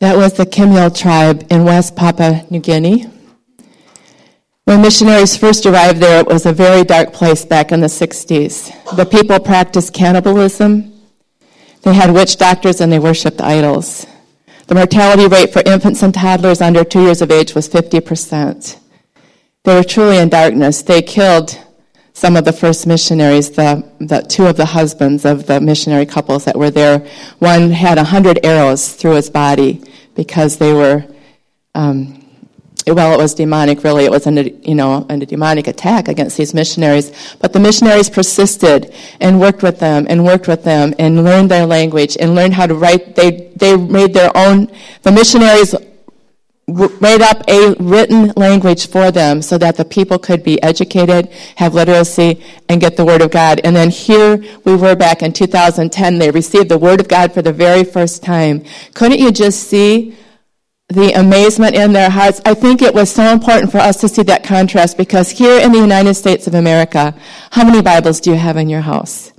That was the Kimyal tribe in West Papua New Guinea. When missionaries first arrived there, it was a very dark place back in the 60s. The people practiced cannibalism. They had witch doctors and they worshiped idols. The mortality rate for infants and toddlers under two years of age was 50%. They were truly in darkness. They killed some of the first missionaries, the, the two of the husbands of the missionary couples that were there. One had a hundred arrows through his body because they were um, well, it was demonic, really. It was, a, you know, a demonic attack against these missionaries. But the missionaries persisted and worked with them and worked with them and learned their language and learned how to write. They, they made their own, the missionaries made up a written language for them so that the people could be educated, have literacy, and get the Word of God. And then here we were back in 2010. They received the Word of God for the very first time. Couldn't you just see the amazement in their hearts. I think it was so important for us to see that contrast because here in the United States of America, how many Bibles do you have in your house?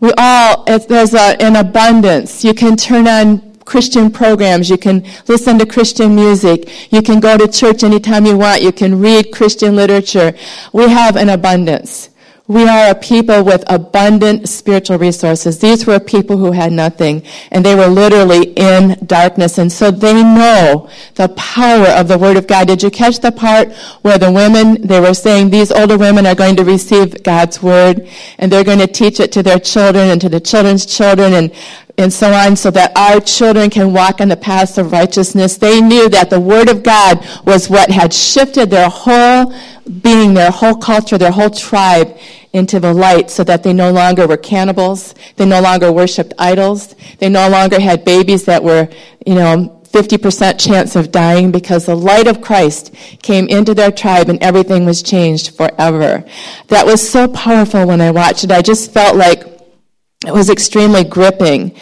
We all, there's a, an abundance. You can turn on Christian programs. You can listen to Christian music. You can go to church anytime you want. You can read Christian literature. We have an abundance. We are a people with abundant spiritual resources. These were people who had nothing, and they were literally in darkness. And so they know the power of the Word of God. Did you catch the part where the women, they were saying these older women are going to receive God's Word, and they're going to teach it to their children and to the children's children, and and so on, so that our children can walk in the paths of righteousness. They knew that the Word of God was what had shifted their whole being, their whole culture, their whole tribe into the light so that they no longer were cannibals. They no longer worshiped idols. They no longer had babies that were, you know, 50% chance of dying because the light of Christ came into their tribe and everything was changed forever. That was so powerful when I watched it. I just felt like it was extremely gripping.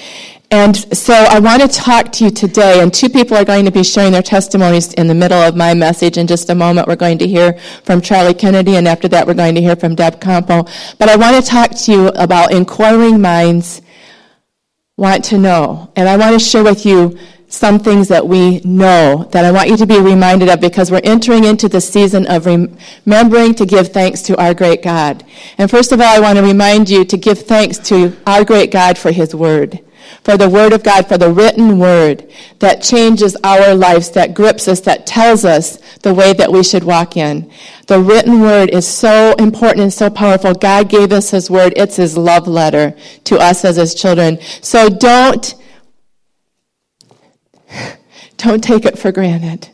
And so I want to talk to you today, and two people are going to be sharing their testimonies in the middle of my message. In just a moment, we're going to hear from Charlie Kennedy, and after that, we're going to hear from Deb Campo. But I want to talk to you about inquiring minds want to know. And I want to share with you some things that we know that I want you to be reminded of because we're entering into the season of remembering to give thanks to our great God. And first of all, I want to remind you to give thanks to our great God for His Word for the Word of God, for the written Word that changes our lives, that grips us, that tells us the way that we should walk in. The written Word is so important and so powerful. God gave us His Word. It's His love letter to us as His children. So don't, don't take it for granted.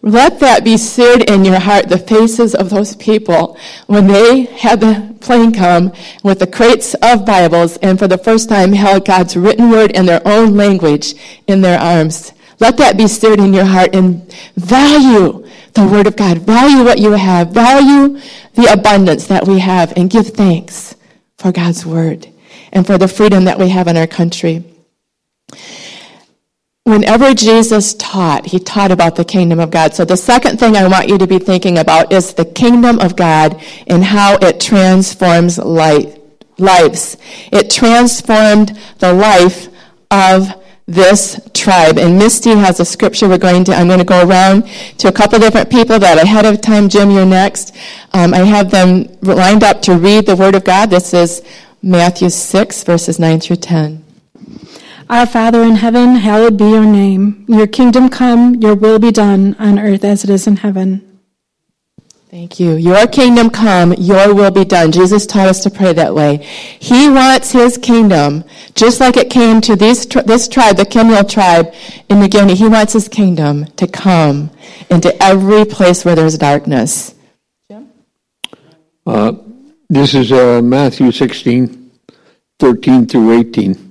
Let that be seared in your heart, the faces of those people when they had the plane come with the crates of Bibles and for the first time held God's written word in their own language in their arms. Let that be seared in your heart and value the word of God. Value what you have. Value the abundance that we have and give thanks for God's word and for the freedom that we have in our country whenever Jesus taught, he taught about the kingdom of God. So the second thing I want you to be thinking about is the kingdom of God and how it transforms life, lives. It transformed the life of this tribe. And Misty has a scripture we're going to, I'm going to go around to a couple different people that ahead of time, Jim, you're next. Um, I have them lined up to read the word of God. This is Matthew 6 verses 9 through 10. Our Father in heaven, hallowed be your name. Your kingdom come, your will be done on earth as it is in heaven. Thank you. Your kingdom come, your will be done. Jesus taught us to pray that way. He wants his kingdom, just like it came to these, this tribe, the Kimyal tribe in New Guinea. He wants his kingdom to come into every place where there's darkness. Jim? Uh, this is uh, Matthew 16, 13 through 18.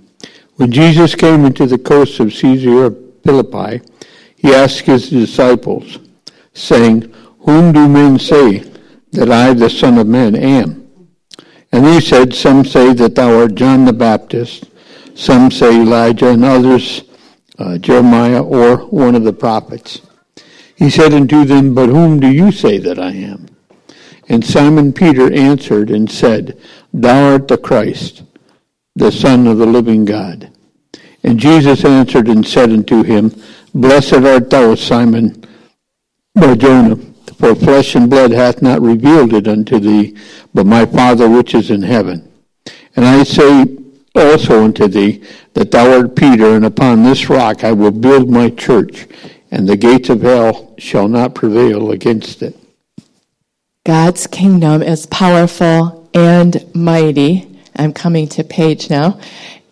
When Jesus came into the coast of Caesarea Philippi, he asked his disciples, saying, Whom do men say that I, the Son of Man, am? And they said, Some say that thou art John the Baptist, some say Elijah, and others uh, Jeremiah or one of the prophets. He said unto them, But whom do you say that I am? And Simon Peter answered and said, Thou art the Christ, the Son of the living God. And Jesus answered and said unto him, Blessed art thou, Simon Barjona, for flesh and blood hath not revealed it unto thee, but my Father which is in heaven. And I say also unto thee that thou art Peter, and upon this rock I will build my church, and the gates of hell shall not prevail against it. God's kingdom is powerful and mighty. I'm coming to page now.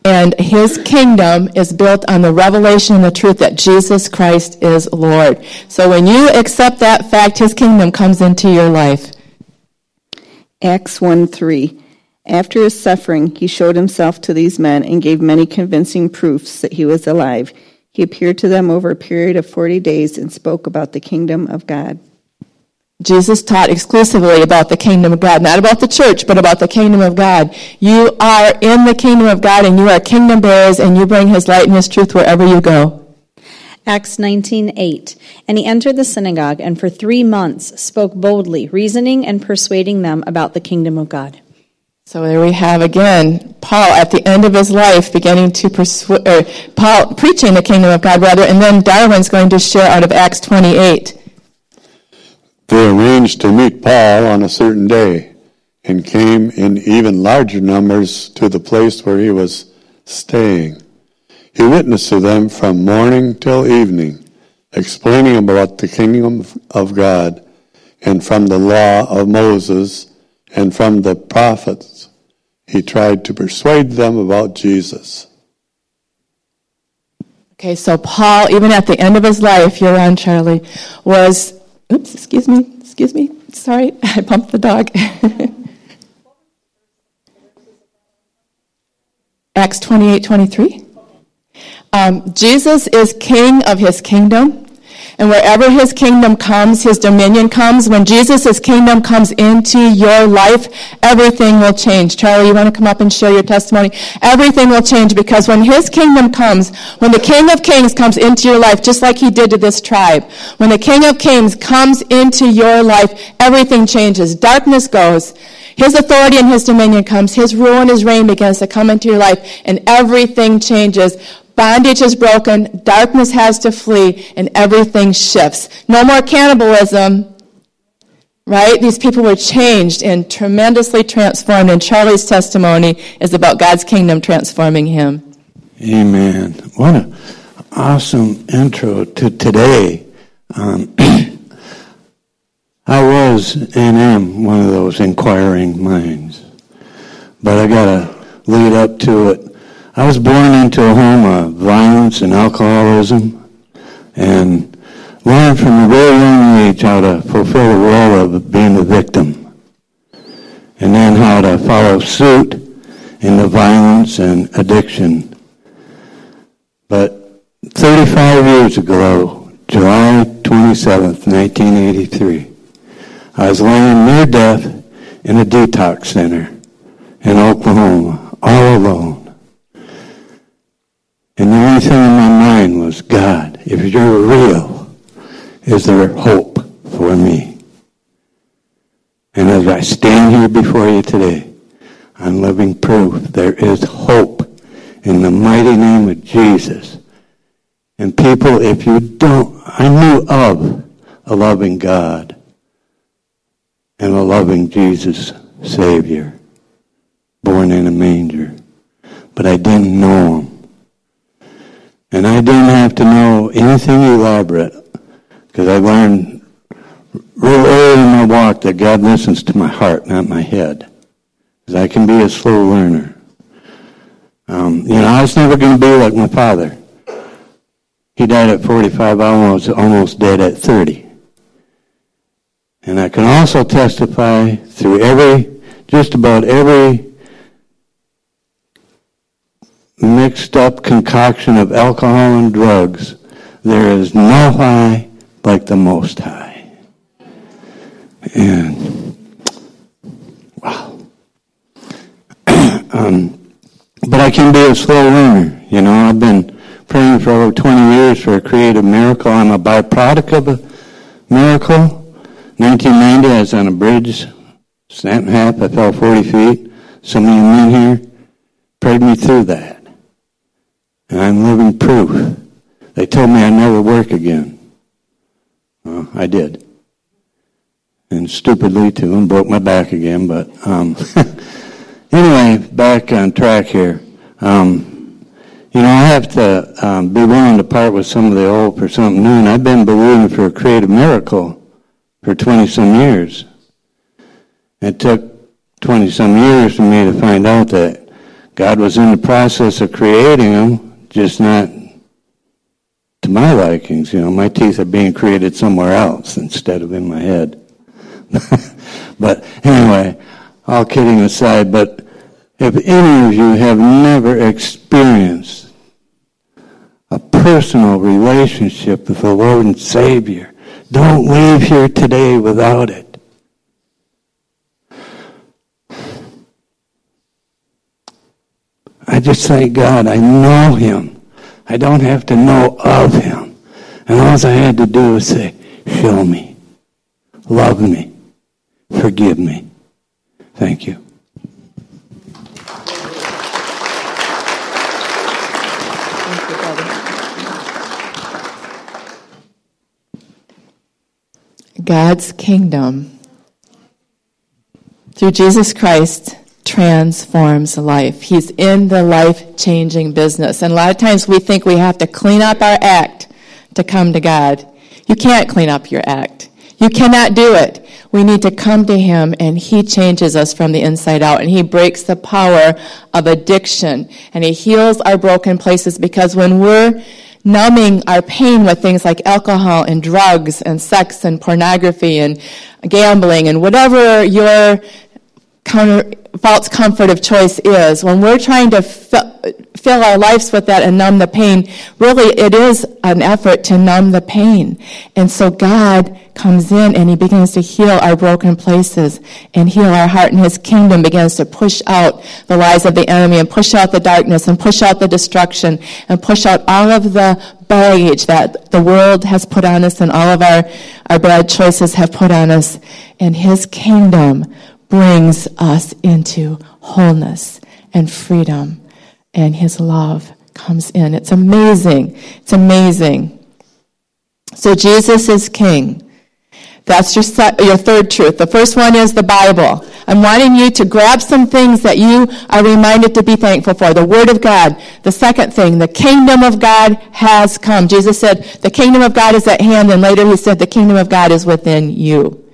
And his kingdom is built on the revelation and the truth that Jesus Christ is Lord. So when you accept that fact, his kingdom comes into your life. Acts 1 3. After his suffering, he showed himself to these men and gave many convincing proofs that he was alive. He appeared to them over a period of 40 days and spoke about the kingdom of God. Jesus taught exclusively about the kingdom of God, not about the church, but about the kingdom of God. You are in the kingdom of God and you are kingdom bearers and you bring his light and his truth wherever you go. Acts 19:8 And he entered the synagogue and for 3 months spoke boldly, reasoning and persuading them about the kingdom of God. So there we have again Paul at the end of his life beginning to persuade, Paul preaching the kingdom of God rather, and then Darwin's going to share out of Acts 28. They arranged to meet Paul on a certain day and came in even larger numbers to the place where he was staying. He witnessed to them from morning till evening, explaining about the kingdom of God and from the law of Moses and from the prophets. He tried to persuade them about Jesus. Okay, so Paul, even at the end of his life, you're on, Charlie, was Oops, excuse me, excuse me. Sorry, I bumped the dog. Acts 28 23. Um, Jesus is king of his kingdom. And wherever his kingdom comes, his dominion comes. When Jesus' kingdom comes into your life, everything will change. Charlie, you want to come up and share your testimony? Everything will change because when his kingdom comes, when the King of Kings comes into your life, just like he did to this tribe, when the King of Kings comes into your life, everything changes. Darkness goes. His authority and his dominion comes. His rule and his reign begins to come into your life and everything changes. Bondage is broken, darkness has to flee, and everything shifts. No more cannibalism, right? These people were changed and tremendously transformed, and Charlie's testimony is about God's kingdom transforming him. Amen. What an awesome intro to today. Um, I was and am one of those inquiring minds, but I got to lead up to it I was born into a home of violence and alcoholism and learned from a very young age how to fulfill the role of being the victim and then how to follow suit in the violence and addiction. But 35 years ago, July 27th, 1983, I was laying near death in a detox center in Oklahoma, all alone. And the only thing in my mind was, God, if you're real, is there hope for me? And as I stand here before you today, I'm living proof there is hope in the mighty name of Jesus. And people, if you don't, I knew of a loving God and a loving Jesus Savior, born in a manger, but I didn't know him. And I didn't have to know anything elaborate because I learned real early in my walk that God listens to my heart, not my head. Because I can be a slow learner. Um, you know, I was never going to be like my father. He died at 45. I was almost dead at 30. And I can also testify through every, just about every mixed up concoction of alcohol and drugs, there is no high like the Most High. And, wow. um, but I can be a slow learner. You know, I've been praying for over 20 years for a creative miracle. I'm a byproduct of a miracle. 1990, I was on a bridge, snapped in half. I fell 40 feet. Some of you men here prayed me through that. And I'm living proof. They told me I'd never work again. Well, I did. And stupidly too, and broke my back again, but um, anyway, back on track here. Um, you know, I have to um, be willing to part with some of the old for something new, and I've been believing for a creative miracle for 20 some years. It took 20 some years for me to find out that God was in the process of creating them, just not to my likings. You know, my teeth are being created somewhere else instead of in my head. but anyway, all kidding aside, but if any of you have never experienced a personal relationship with the Lord and Savior, don't leave here today without it. I just thank God I know Him. I don't have to know of Him. And all I had to do was say, show me, love me, forgive me. Thank you. God's kingdom through Jesus Christ transforms life. He's in the life changing business. And a lot of times we think we have to clean up our act to come to God. You can't clean up your act. You cannot do it. We need to come to Him and He changes us from the inside out and He breaks the power of addiction and He heals our broken places because when we're numbing our pain with things like alcohol and drugs and sex and pornography and gambling and whatever your counter, false comfort of choice is. When we're trying to fill, fill our lives with that and numb the pain, really it is an effort to numb the pain. And so God comes in and he begins to heal our broken places and heal our heart and his kingdom begins to push out the lies of the enemy and push out the darkness and push out the destruction and push out all of the baggage that the world has put on us and all of our, our bad choices have put on us. And his kingdom brings us into wholeness and freedom, and His love comes in. It's amazing. It's amazing. So Jesus is King. That's your, your third truth. The first one is the Bible. I'm wanting you to grab some things that you are reminded to be thankful for. The Word of God. The second thing, the kingdom of God has come. Jesus said, the kingdom of God is at hand, and later he said, the kingdom of God is within you.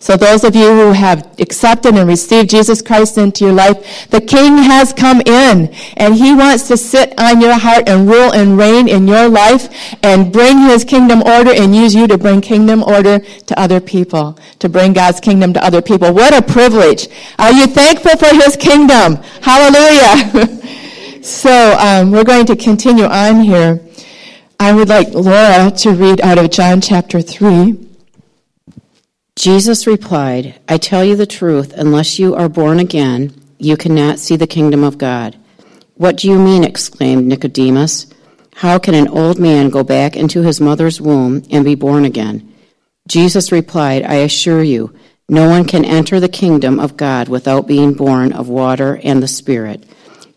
So those of you who have accepted and received Jesus Christ into your life, the King has come in and he wants to sit on your heart and rule and reign in your life and bring his kingdom order and use you to bring kingdom order to other people, to bring God's kingdom to other people. What a privilege. Are you thankful for his kingdom? Hallelujah. so um, we're going to continue on here. I would like Laura to read out of John chapter 3. Jesus replied, I tell you the truth, unless you are born again, you cannot see the kingdom of God. What do you mean? exclaimed Nicodemus. How can an old man go back into his mother's womb and be born again? Jesus replied, I assure you, no one can enter the kingdom of God without being born of water and the Spirit.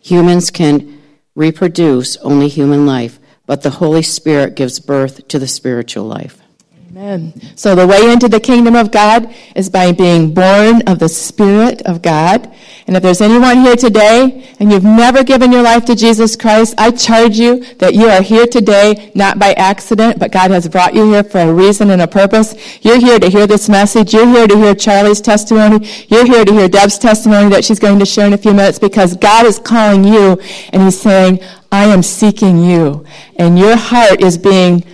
Humans can reproduce only human life, but the Holy Spirit gives birth to the spiritual life. Amen. So the way into the kingdom of God is by being born of the Spirit of God. And if there's anyone here today and you've never given your life to Jesus Christ, I charge you that you are here today not by accident, but God has brought you here for a reason and a purpose. You're here to hear this message. You're here to hear Charlie's testimony. You're here to hear Deb's testimony that she's going to share in a few minutes because God is calling you and He's saying, I am seeking you. And your heart is being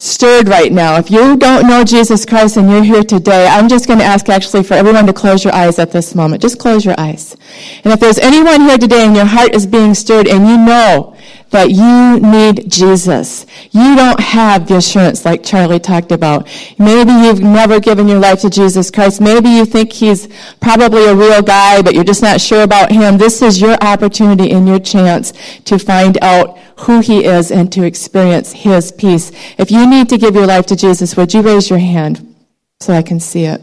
stirred right now. If you don't know Jesus Christ and you're here today, I'm just going to ask actually for everyone to close your eyes at this moment. Just close your eyes. And if there's anyone here today and your heart is being stirred and you know that you need Jesus. You don't have the assurance like Charlie talked about. Maybe you've never given your life to Jesus Christ. Maybe you think he's probably a real guy, but you're just not sure about him. This is your opportunity and your chance to find out who he is and to experience his peace. If you need to give your life to Jesus, would you raise your hand so I can see it?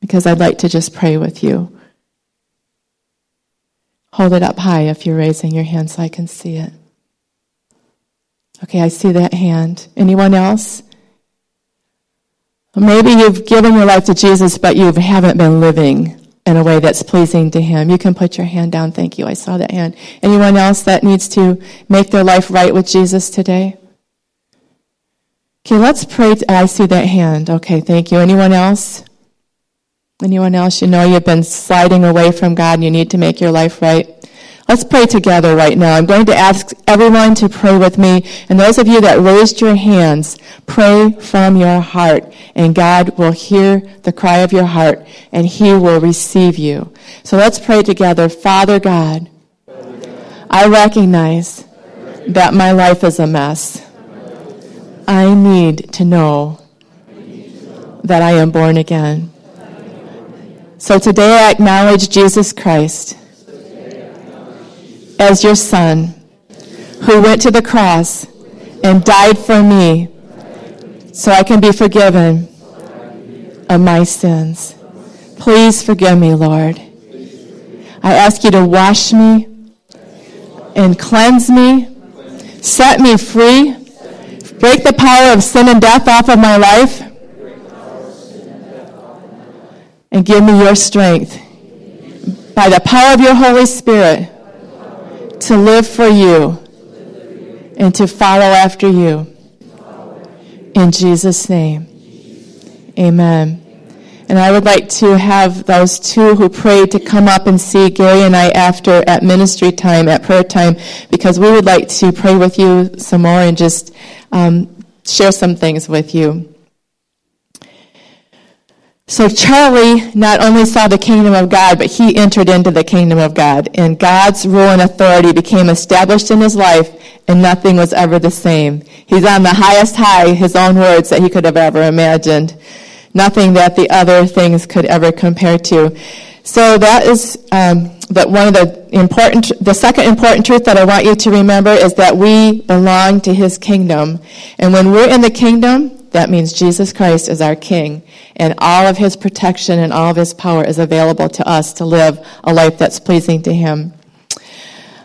Because I'd like to just pray with you. Hold it up high if you're raising your hand so I can see it. Okay, I see that hand. Anyone else? Maybe you've given your life to Jesus, but you haven't been living in a way that's pleasing to Him. You can put your hand down. Thank you. I saw that hand. Anyone else that needs to make their life right with Jesus today? Okay, let's pray. I see that hand. Okay, thank you. Anyone else? Anyone else? You know you've been sliding away from God and you need to make your life right. Let's pray together right now. I'm going to ask everyone to pray with me. And those of you that raised your hands, pray from your heart. And God will hear the cry of your heart and He will receive you. So let's pray together. Father God, I recognize that my life is a mess. I need to know that I am born again. So today I acknowledge Jesus Christ as your son who went to the cross and died for me so I can be forgiven of my sins. Please forgive me, Lord. I ask you to wash me and cleanse me, set me free, break the power of sin and death off of my life, and give me your strength. By the power of your Holy Spirit, to live for you and to follow after you. In Jesus' name, amen. And I would like to have those two who prayed to come up and see Gary and I after at ministry time, at prayer time, because we would like to pray with you some more and just um, share some things with you. So Charlie not only saw the kingdom of God, but he entered into the kingdom of God. And God's rule and authority became established in his life, and nothing was ever the same. He's on the highest high, his own words, that he could have ever imagined. Nothing that the other things could ever compare to. So that is um, that one of the important, the second important truth that I want you to remember is that we belong to his kingdom. And when we're in the kingdom, that means Jesus Christ is our King, and all of his protection and all of his power is available to us to live a life that's pleasing to him.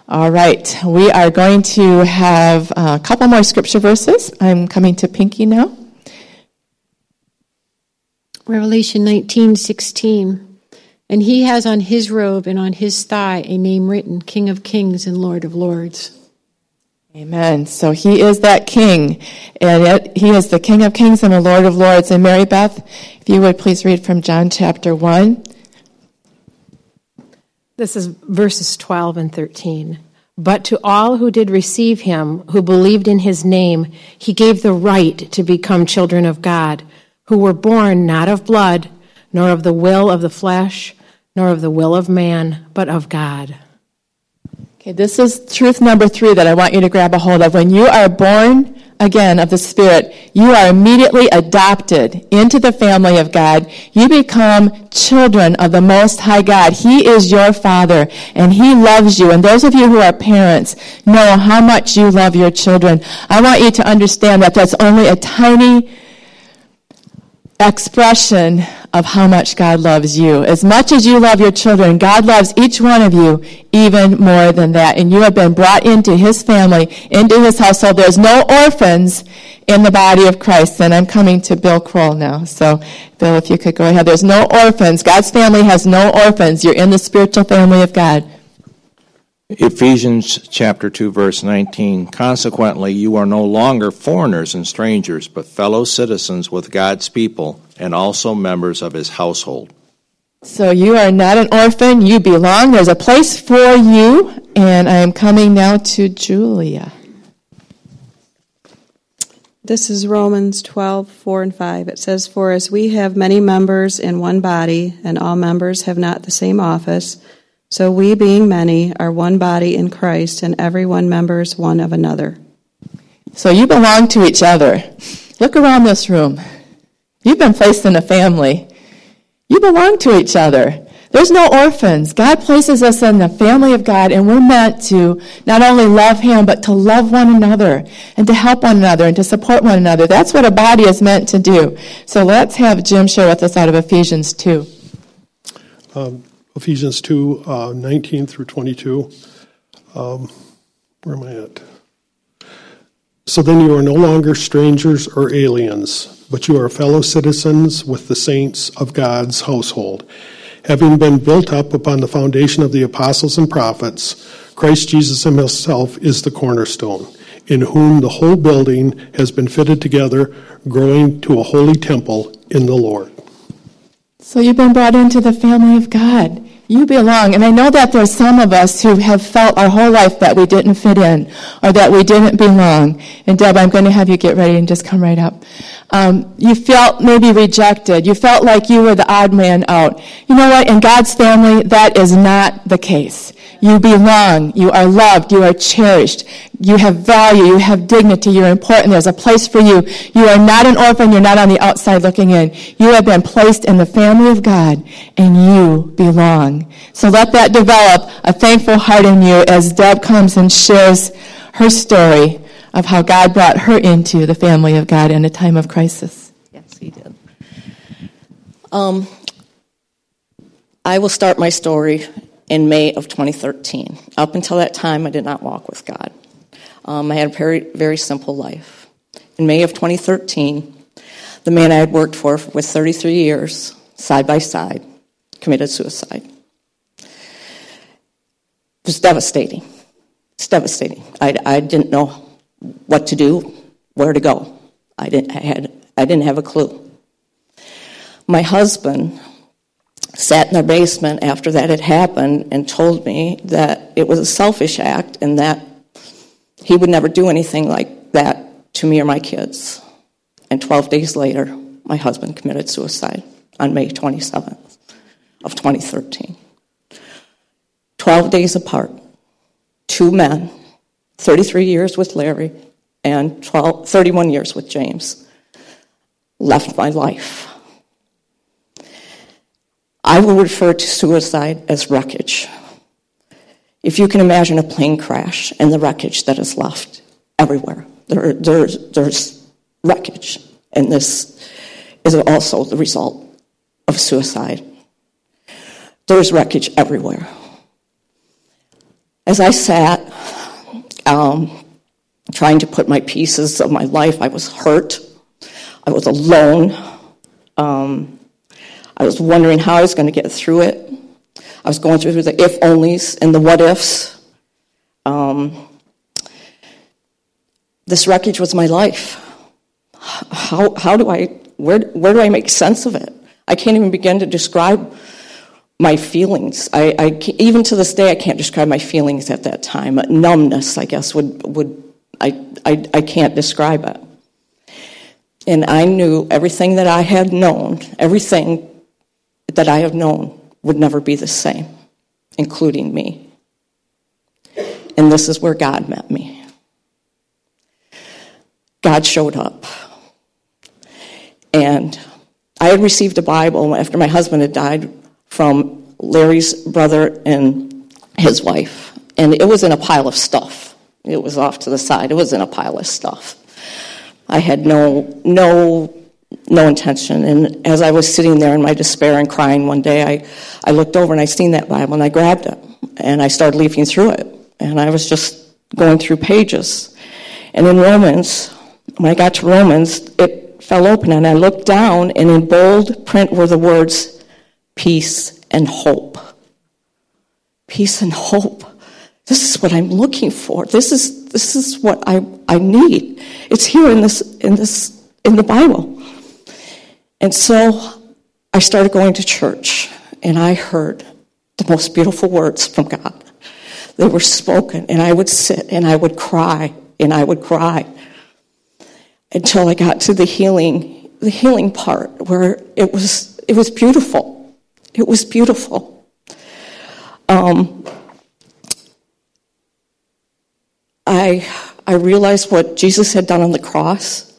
All right, we are going to have a couple more scripture verses. I'm coming to Pinky now. Revelation 19:16. And he has on his robe and on his thigh a name written, King of Kings and Lord of Lords. Amen. So he is that king, and he is the King of Kings and the Lord of Lords. And Mary Beth, if you would please read from John chapter 1. This is verses 12 and 13. But to all who did receive him, who believed in his name, he gave the right to become children of God, who were born not of blood, nor of the will of the flesh, nor of the will of man, but of God. Okay, this is truth number three that I want you to grab a hold of. When you are born again of the Spirit, you are immediately adopted into the family of God. You become children of the Most High God. He is your Father, and He loves you. And those of you who are parents know how much you love your children. I want you to understand that that's only a tiny expression of how much God loves you. As much as you love your children, God loves each one of you even more than that. And you have been brought into His family, into His household. There's no orphans in the body of Christ. And I'm coming to Bill Kroll now. So, Bill, if you could go ahead. There's no orphans. God's family has no orphans. You're in the spiritual family of God. Ephesians chapter 2 verse 19 Consequently you are no longer foreigners and strangers but fellow citizens with God's people and also members of his household. So you are not an orphan, you belong. There's a place for you and I am coming now to Julia. This is Romans 12, 4 and 5. It says, For as we have many members in one body, and all members have not the same office, so we, being many, are one body in Christ, and every one members one of another. So you belong to each other. Look around this room. You've been placed in a family. You belong to each other. There's no orphans. God places us in the family of God, and we're meant to not only love Him, but to love one another, and to help one another, and to support one another. That's what a body is meant to do. So let's have Jim share with us out of Ephesians 2. Um, Ephesians 2 uh, 19 through 22. Um, where am I at? So then you are no longer strangers or aliens, but you are fellow citizens with the saints of God's household, having been built up upon the foundation of the apostles and prophets. Christ Jesus himself is the cornerstone, in whom the whole building has been fitted together, growing to a holy temple in the Lord. So you've been brought into the family of God. You belong. And I know that there's some of us who have felt our whole life that we didn't fit in or that we didn't belong. And Deb, I'm going to have you get ready and just come right up. Um, you felt maybe rejected. You felt like you were the odd man out. You know what? In God's family, that is not the case. You belong. You are loved. You are cherished. You have value. You have dignity. You're important. There's a place for you. You are not an orphan. You're not on the outside looking in. You have been placed in the family of God and you belong. So let that develop a thankful heart in you as Deb comes and shares her story of how God brought her into the family of God in a time of crisis. Yes, he did. Um, I will start my story in May of 2013. Up until that time, I did not walk with God. Um, I had a very, very simple life. In May of 2013, the man I had worked for with 33 years, side by side, committed suicide. It was devastating. It's devastating. I, I didn't know what to do, where to go. I didn't, I, had, I didn't have a clue. My husband sat in their basement after that had happened and told me that it was a selfish act and that he would never do anything like that to me or my kids. And 12 days later, my husband committed suicide on May 27th of 2013. 12 days apart, two men, 33 years with Larry and 12, 31 years with James, left my life I will refer to suicide as wreckage. If you can imagine a plane crash and the wreckage that is left everywhere, there, there's, there's wreckage, and this is also the result of suicide. There's wreckage everywhere. As I sat, um, trying to put my pieces of my life, I was hurt. I was alone. Um, I was wondering how I was going to get through it. I was going through the if onlys and the what ifs. Um, this wreckage was my life. How, how do I, where, where do I make sense of it? I can't even begin to describe my feelings. I, I even to this day, I can't describe my feelings at that time. Numbness, I guess, would, would I, I, I can't describe it. And I knew everything that I had known, everything that I have known would never be the same, including me. And this is where God met me. God showed up. And I had received a Bible after my husband had died from Larry's brother and his wife. And it was in a pile of stuff. It was off to the side. It was in a pile of stuff. I had no no no intention. And as I was sitting there in my despair and crying one day, I, I looked over and I seen that Bible and I grabbed it and I started leafing through it. And I was just going through pages. And in Romans, when I got to Romans, it fell open and I looked down and in bold print were the words peace and hope. Peace and hope. This is what I'm looking for. This is this is what I, I need. It's here in this in this in the Bible. And so I started going to church, and I heard the most beautiful words from God. They were spoken, and I would sit and I would cry and I would cry until I got to the healing, the healing part where it was it was beautiful. It was beautiful. Um, I I realized what Jesus had done on the cross,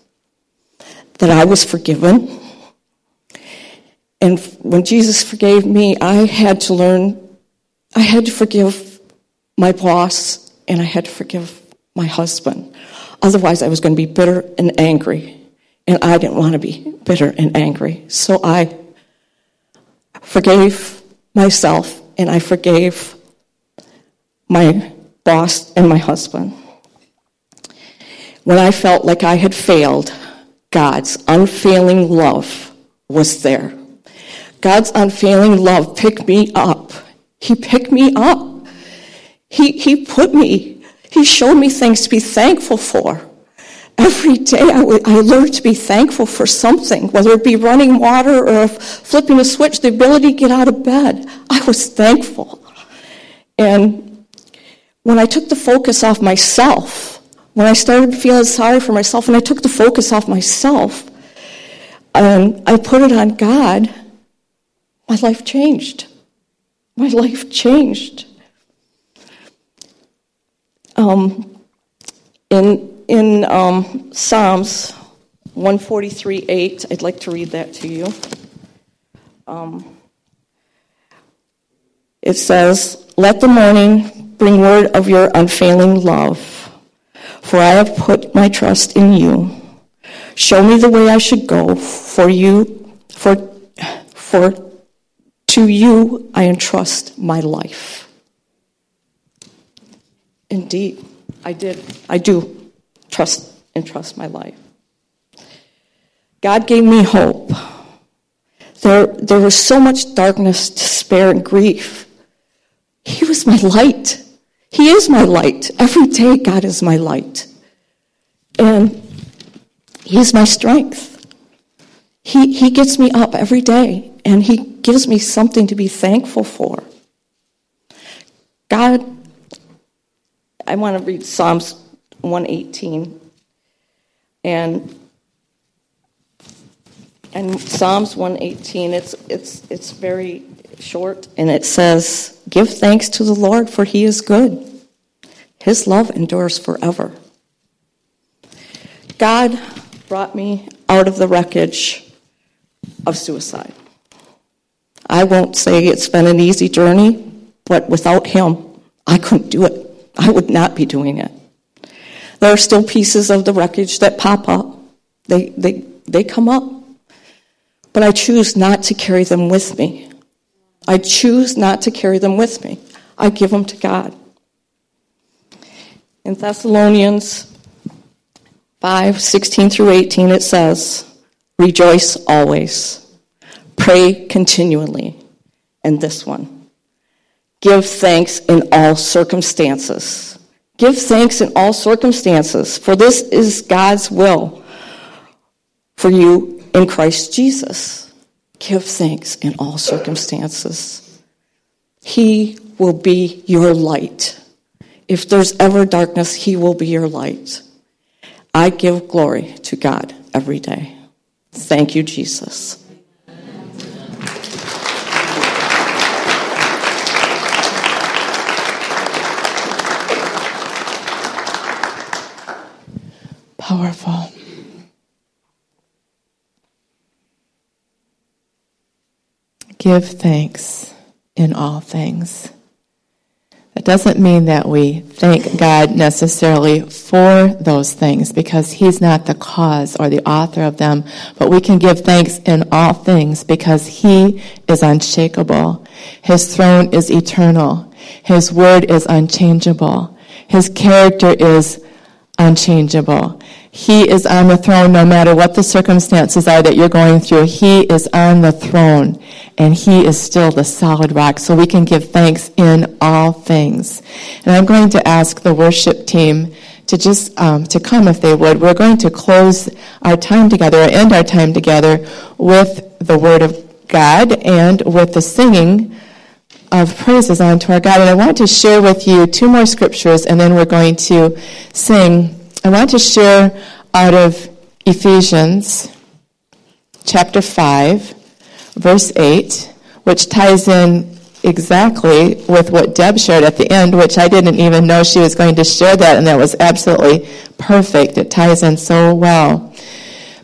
that I was forgiven and when Jesus forgave me, I had to learn, I had to forgive my boss and I had to forgive my husband. Otherwise, I was going to be bitter and angry. And I didn't want to be bitter and angry. So I forgave myself and I forgave my boss and my husband. When I felt like I had failed, God's unfailing love was there. God's unfailing love picked me up. He picked me up. He, he put me, he showed me things to be thankful for. Every day I, w- I learned to be thankful for something, whether it be running water or flipping a switch, the ability to get out of bed. I was thankful. And when I took the focus off myself, when I started feeling sorry for myself and I took the focus off myself and I put it on God, my life changed. My life changed. Um, in in um, Psalms 143 8, I'd like to read that to you. Um, it says, Let the morning bring word of your unfailing love, for I have put my trust in you. Show me the way I should go, for you, for, for to you I entrust my life. Indeed, I did. I do trust and trust my life. God gave me hope. There, there was so much darkness, despair, and grief. He was my light. He is my light. Every day, God is my light. And He is my strength. He, he gets me up every day, and He gives me something to be thankful for. God, I want to read Psalms 118. And and Psalms 118, it's, it's, it's very short, and it says, Give thanks to the Lord, for he is good. His love endures forever. God brought me out of the wreckage of suicide. I won't say it's been an easy journey, but without him, I couldn't do it. I would not be doing it. There are still pieces of the wreckage that pop up. They, they, they come up. But I choose not to carry them with me. I choose not to carry them with me. I give them to God. In Thessalonians 5 16 through 18, it says, Rejoice always, pray continually. And this one, give thanks in all circumstances. Give thanks in all circumstances, for this is God's will for you in Christ Jesus. Give thanks in all circumstances. He will be your light. If there's ever darkness, He will be your light. I give glory to God every day. Thank you, Jesus. Powerful. give thanks in all things. That doesn't mean that we thank God necessarily for those things because He's not the cause or the author of them, but we can give thanks in all things because He is unshakable. His throne is eternal. His word is unchangeable. His character is unchangeable. He is on the throne no matter what the circumstances are that you're going through. He is on the throne and he is still the solid rock. So we can give thanks in all things. And I'm going to ask the worship team to just um, to come if they would. We're going to close our time together, or end our time together with the word of God and with the singing of praises unto our God. And I want to share with you two more scriptures, and then we're going to sing I want to share out of Ephesians chapter 5, verse 8, which ties in exactly with what Deb shared at the end, which I didn't even know she was going to share that, and that was absolutely perfect. It ties in so well.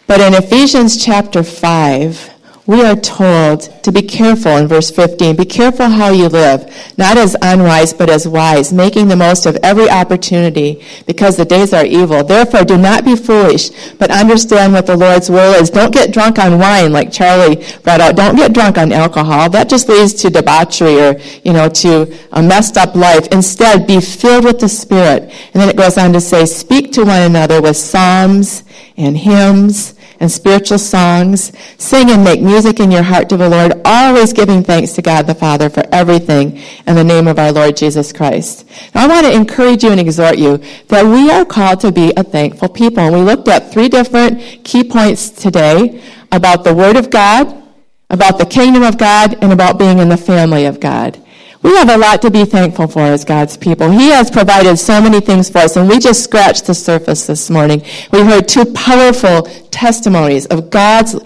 But in Ephesians chapter 5, we are told to be careful in verse 15. Be careful how you live, not as unwise, but as wise, making the most of every opportunity, because the days are evil. Therefore, do not be foolish, but understand what the Lord's will is. Don't get drunk on wine, like Charlie brought out. Don't get drunk on alcohol. That just leads to debauchery or, you know, to a messed up life. Instead, be filled with the Spirit. And then it goes on to say, speak to one another with psalms and hymns and spiritual songs. Sing and make music in your heart to the Lord, always giving thanks to God the Father for everything in the name of our Lord Jesus Christ. Now, I want to encourage you and exhort you that we are called to be a thankful people. And we looked at three different key points today about the Word of God, about the kingdom of God, and about being in the family of God. We have a lot to be thankful for as God's people. He has provided so many things for us, and we just scratched the surface this morning. We heard two powerful testimonies of God's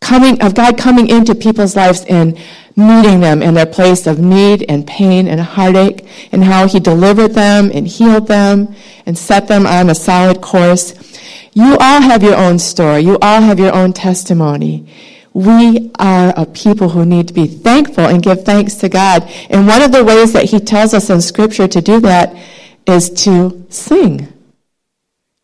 coming, of God coming into people's lives and meeting them in their place of need and pain and heartache, and how He delivered them and healed them and set them on a solid course. You all have your own story. You all have your own testimony we are a people who need to be thankful and give thanks to God. And one of the ways that He tells us in Scripture to do that is to sing,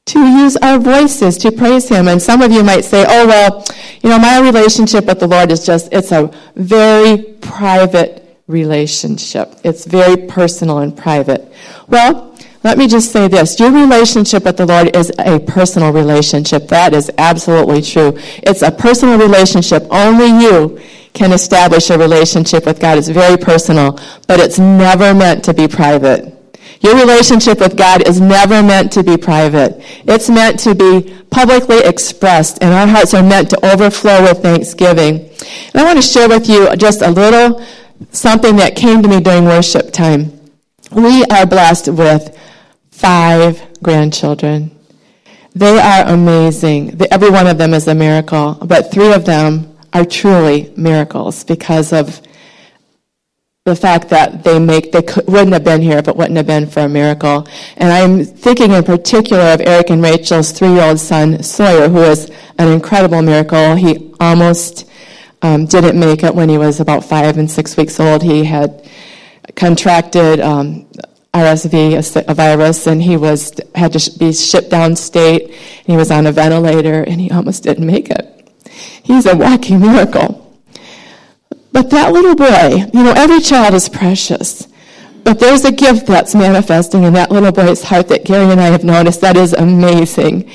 to use our voices to praise Him. And some of you might say, oh, well, you know, my relationship with the Lord is just, it's a very private relationship. It's very personal and private. Well, let me just say this. Your relationship with the Lord is a personal relationship. That is absolutely true. It's a personal relationship. Only you can establish a relationship with God. It's very personal, but it's never meant to be private. Your relationship with God is never meant to be private. It's meant to be publicly expressed, and our hearts are meant to overflow with thanksgiving. And I want to share with you just a little something that came to me during worship time. We are blessed with five grandchildren. They are amazing. Every one of them is a miracle, but three of them are truly miracles because of the fact that they make they wouldn't have been here if it wouldn't have been for a miracle. And I'm thinking in particular of Eric and Rachel's three-year-old son Sawyer, who is an incredible miracle. He almost um, didn't make it when he was about five and six weeks old. He had contracted um, RSV, a, virus, and he was had to be shipped downstate. And he was on a ventilator, and he almost didn't make it. He's a walking miracle. But that little boy, you know, every child is precious. But there's a gift that's manifesting in that little boy's heart that Gary and I have noticed that is amazing.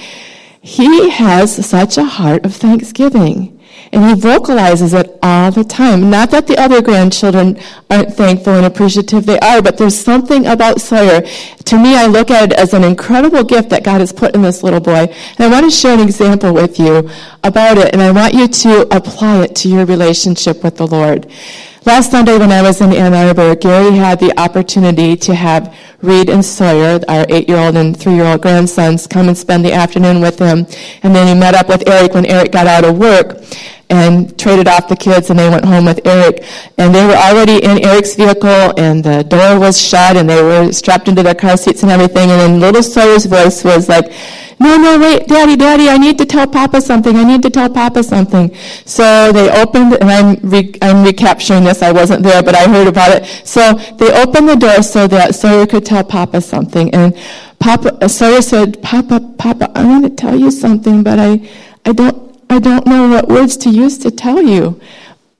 He has such a heart of thanksgiving. And he vocalizes it all the time. Not that the other grandchildren aren't thankful and appreciative, they are, but there's something about Sawyer. To me, I look at it as an incredible gift that God has put in this little boy. And I want to share an example with you about it, and I want you to apply it to your relationship with the Lord. Last Sunday when I was in Ann Arbor, Gary had the opportunity to have Reed and Sawyer, our eight-year-old and three-year-old grandsons, come and spend the afternoon with him. And then he met up with Eric when Eric got out of work and traded off the kids and they went home with Eric. And they were already in Eric's vehicle and the door was shut and they were strapped into their car seats and everything. And then little Sawyer's voice was like, no, no, wait, daddy, daddy, I need to tell Papa something. I need to tell Papa something. So they opened, and I'm, re- I'm recapturing this. I wasn't there, but I heard about it. So they opened the door so that Sawyer could tell Papa something. And Papa, Sawyer said, Papa, Papa, I want to tell you something, but I, I don't, I don't know what words to use to tell you.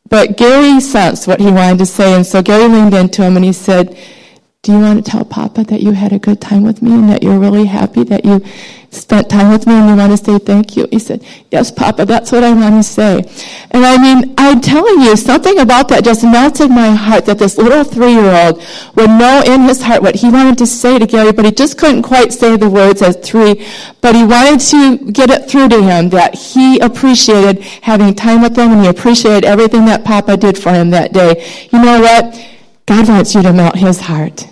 But Gary sensed what he wanted to say, and so Gary leaned into him and he said, do you want to tell Papa that you had a good time with me and that you're really happy that you spent time with me and you want to say thank you? He said, Yes, Papa, that's what I want to say. And I mean, I'm telling you, something about that just melted my heart that this little three year old would know in his heart what he wanted to say to Gary, but he just couldn't quite say the words as three. But he wanted to get it through to him that he appreciated having time with them and he appreciated everything that Papa did for him that day. You know what? God wants you to melt his heart.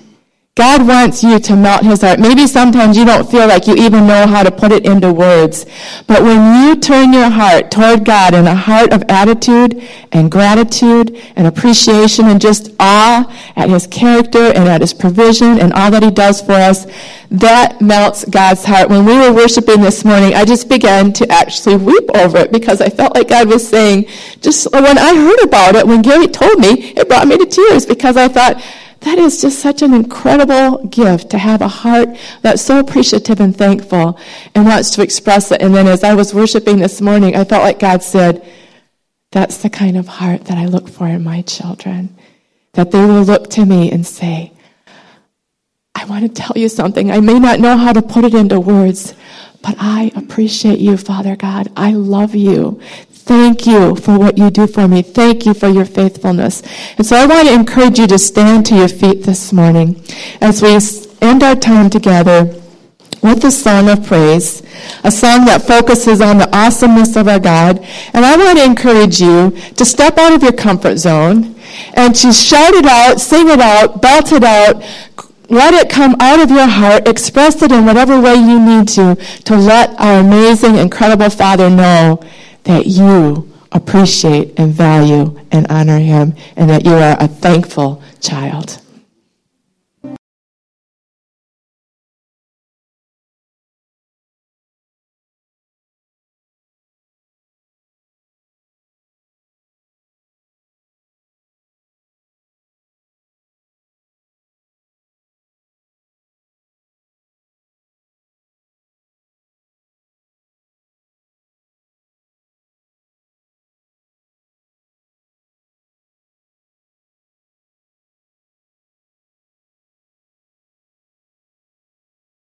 God wants you to melt his heart. Maybe sometimes you don't feel like you even know how to put it into words. But when you turn your heart toward God in a heart of attitude and gratitude and appreciation and just awe at his character and at his provision and all that he does for us, that melts God's heart. When we were worshiping this morning, I just began to actually weep over it because I felt like God was saying, just when I heard about it, when Gary told me, it brought me to tears because I thought, that is just such an incredible gift to have a heart that's so appreciative and thankful and wants to express it. And then as I was worshiping this morning, I felt like God said, that's the kind of heart that I look for in my children. That they will look to me and say, I want to tell you something. I may not know how to put it into words, but I appreciate you, Father God. I love you. Thank you for what you do for me. Thank you for your faithfulness. And so I want to encourage you to stand to your feet this morning as we end our time together with a song of praise, a song that focuses on the awesomeness of our God. And I want to encourage you to step out of your comfort zone and to shout it out, sing it out, belt it out, let it come out of your heart, express it in whatever way you need to, to let our amazing, incredible Father know that you appreciate and value and honor him and that you are a thankful child.